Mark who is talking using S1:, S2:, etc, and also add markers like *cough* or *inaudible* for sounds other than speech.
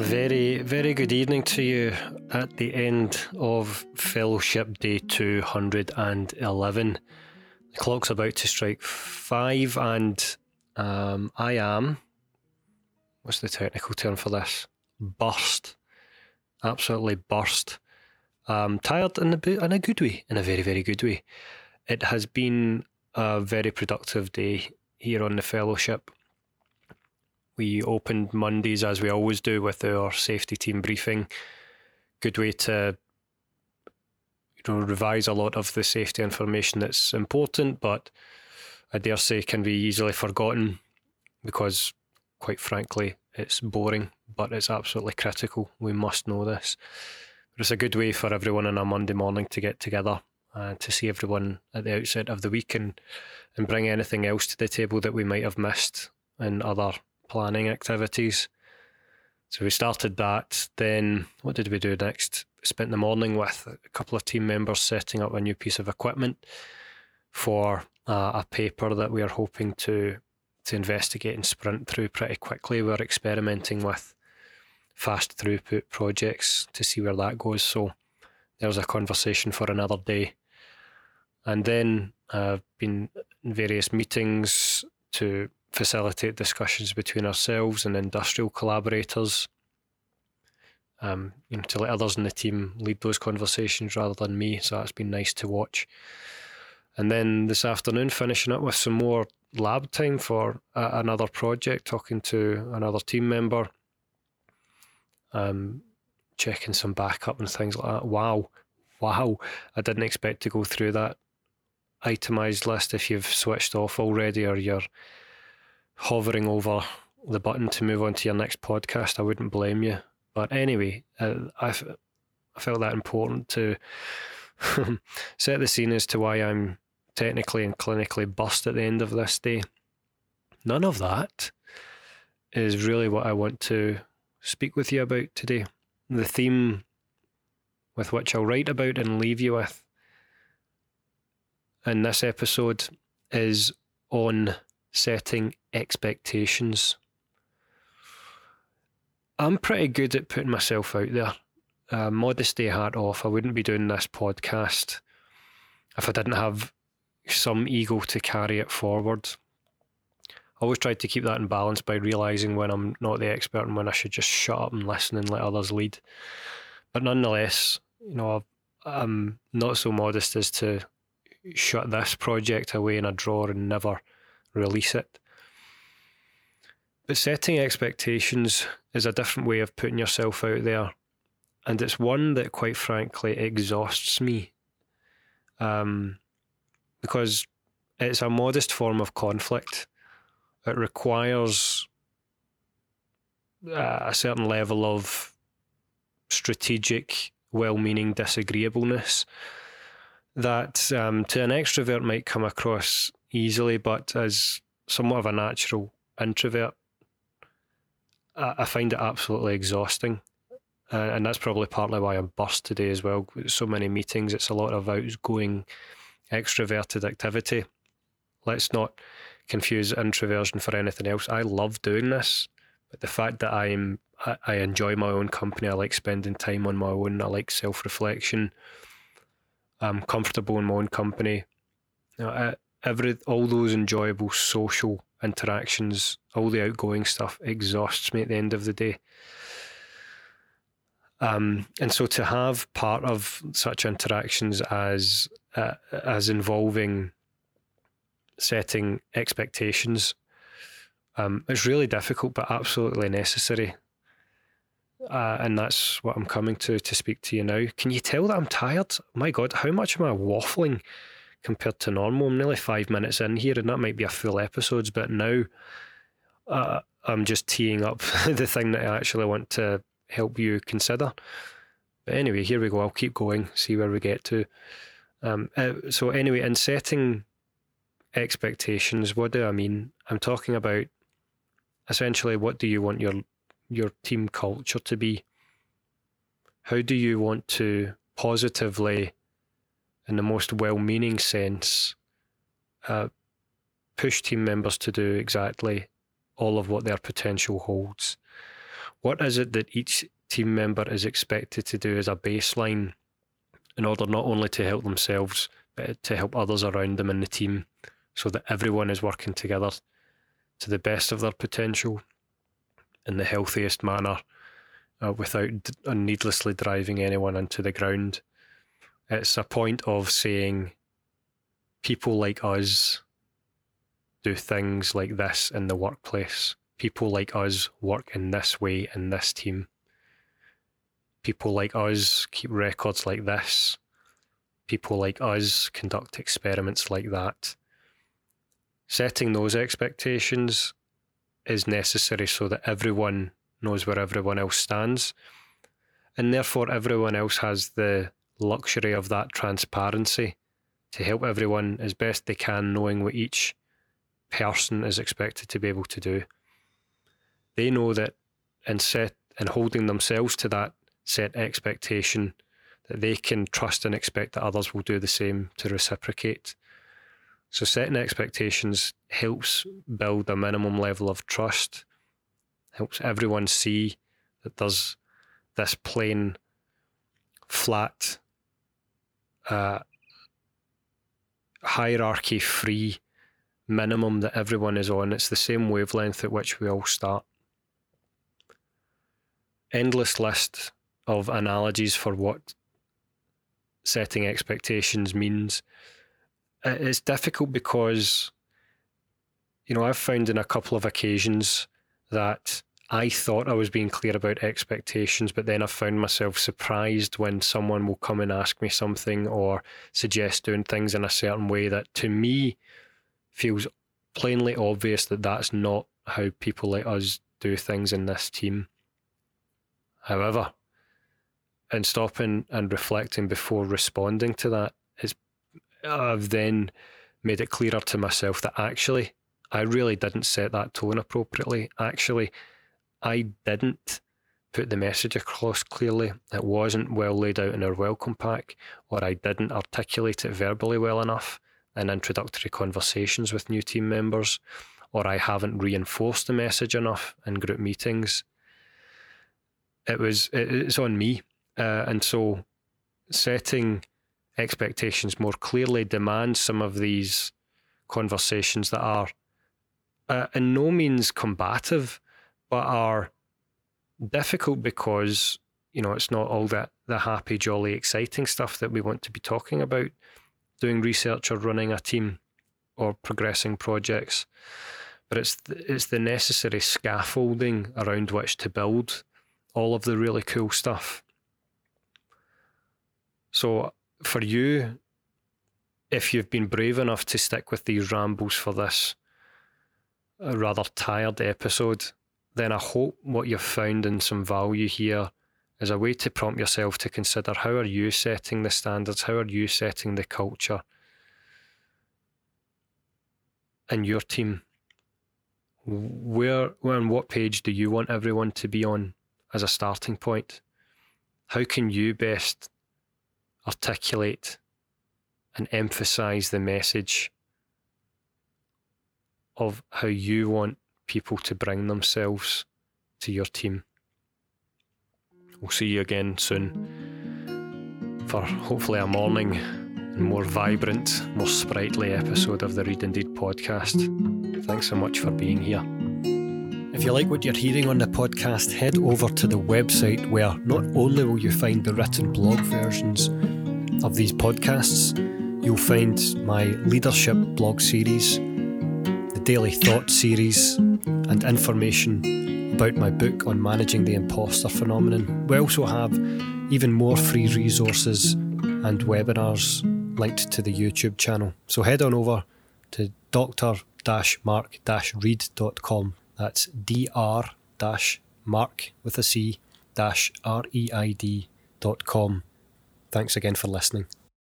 S1: very very good evening to you at the end of Fellowship Day 211. The clock's about to strike five, and um, I am. What's the technical term for this? Burst. Absolutely burst. Um, tired in a, in a good way, in a very, very good way. It has been a very productive day here on the Fellowship. We opened Mondays as we always do with our safety team briefing. Good way to you know revise a lot of the safety information that's important, but I dare say can be easily forgotten because, quite frankly, it's boring, but it's absolutely critical. We must know this. But it's a good way for everyone on a Monday morning to get together and to see everyone at the outset of the week and, and bring anything else to the table that we might have missed in other planning activities. So we started that. Then what did we do next? Spent the morning with a couple of team members setting up a new piece of equipment for uh, a paper that we are hoping to to investigate and sprint through pretty quickly. We're experimenting with fast throughput projects to see where that goes. So there's a conversation for another day. And then I've been in various meetings to facilitate discussions between ourselves and industrial collaborators. Um, you know, to let others in the team lead those conversations rather than me. So that's been nice to watch. And then this afternoon, finishing up with some more lab time for another project, talking to another team member, um, checking some backup and things like that. Wow, wow! I didn't expect to go through that itemized list if you've switched off already or you're hovering over the button to move on to your next podcast, I wouldn't blame you. But anyway, uh, I, I felt that important to *laughs* set the scene as to why I'm technically and clinically bust at the end of this day. None of that is really what I want to speak with you about today. The theme with which I'll write about and leave you with in this episode is on setting expectations. I'm pretty good at putting myself out there. Uh, modesty hat off, I wouldn't be doing this podcast if I didn't have some ego to carry it forward. I always tried to keep that in balance by realizing when I'm not the expert and when I should just shut up and listen and let others lead. But nonetheless, you know, I'm not so modest as to shut this project away in a drawer and never release it. But setting expectations is a different way of putting yourself out there. And it's one that, quite frankly, exhausts me. Um, because it's a modest form of conflict. It requires uh, a certain level of strategic, well meaning disagreeableness that um, to an extrovert might come across easily, but as somewhat of a natural introvert, I, I find it absolutely exhausting. Uh, and that's probably partly why I'm burst today as well. So many meetings, it's a lot of outgoing, extroverted activity. Let's not confuse introversion for anything else. I love doing this, but the fact that I'm I, I enjoy my own company, I like spending time on my own, I like self reflection. I'm comfortable in my own company. You know, every all those enjoyable social interactions, all the outgoing stuff exhausts me at the end of the day. Um, and so to have part of such interactions as uh, as involving setting expectations, um, it's really difficult but absolutely necessary. Uh, and that's what I'm coming to to speak to you now. Can you tell that I'm tired? My God, how much am I waffling? Compared to normal. I'm nearly five minutes in here, and that might be a full episodes, but now uh, I'm just teeing up *laughs* the thing that I actually want to help you consider. But anyway, here we go. I'll keep going, see where we get to. Um, uh, so, anyway, in setting expectations, what do I mean? I'm talking about essentially what do you want your your team culture to be? How do you want to positively in the most well meaning sense, uh, push team members to do exactly all of what their potential holds. What is it that each team member is expected to do as a baseline in order not only to help themselves, but to help others around them in the team so that everyone is working together to the best of their potential in the healthiest manner uh, without d- needlessly driving anyone into the ground. It's a point of saying people like us do things like this in the workplace. People like us work in this way in this team. People like us keep records like this. People like us conduct experiments like that. Setting those expectations is necessary so that everyone knows where everyone else stands. And therefore, everyone else has the luxury of that transparency to help everyone as best they can, knowing what each person is expected to be able to do. They know that in set and holding themselves to that set expectation, that they can trust and expect that others will do the same to reciprocate. So setting expectations helps build a minimum level of trust, helps everyone see that there's this plain, flat, uh, hierarchy free minimum that everyone is on. It's the same wavelength at which we all start. Endless list of analogies for what setting expectations means. It's difficult because, you know, I've found in a couple of occasions that I thought I was being clear about expectations, but then I found myself surprised when someone will come and ask me something or suggest doing things in a certain way that to me feels plainly obvious that that's not how people like us do things in this team. However, in stopping and reflecting before responding to that, I've then made it clearer to myself that actually I really didn't set that tone appropriately. Actually, I didn't put the message across clearly. It wasn't well laid out in our welcome pack, or I didn't articulate it verbally well enough in introductory conversations with new team members, or I haven't reinforced the message enough in group meetings. It was it's on me, uh, and so setting expectations more clearly demands some of these conversations that are uh, in no means combative but are difficult because you know it's not all that the happy, jolly, exciting stuff that we want to be talking about. Doing research or running a team or progressing projects, but it's the, it's the necessary scaffolding around which to build all of the really cool stuff. So for you, if you've been brave enough to stick with these rambles for this uh, rather tired episode, then I hope what you've found in some value here is a way to prompt yourself to consider how are you setting the standards, how are you setting the culture in your team? Where, where what page do you want everyone to be on as a starting point? How can you best articulate and emphasize the message of how you want people to bring themselves to your team. We'll see you again soon for hopefully a morning and more vibrant, more sprightly episode of the Reid Indeed podcast. Thanks so much for being here. If you like what you're hearing on the podcast, head over to the website where not only will you find the written blog versions of these podcasts, you'll find my leadership blog series, the Daily Thought series, and information about my book on managing the imposter phenomenon. We also have even more free resources and webinars linked to the YouTube channel. So head on over to dr marc reid.com. That's dr-mark with a C dash R-E-I-D dot com. Thanks again for listening.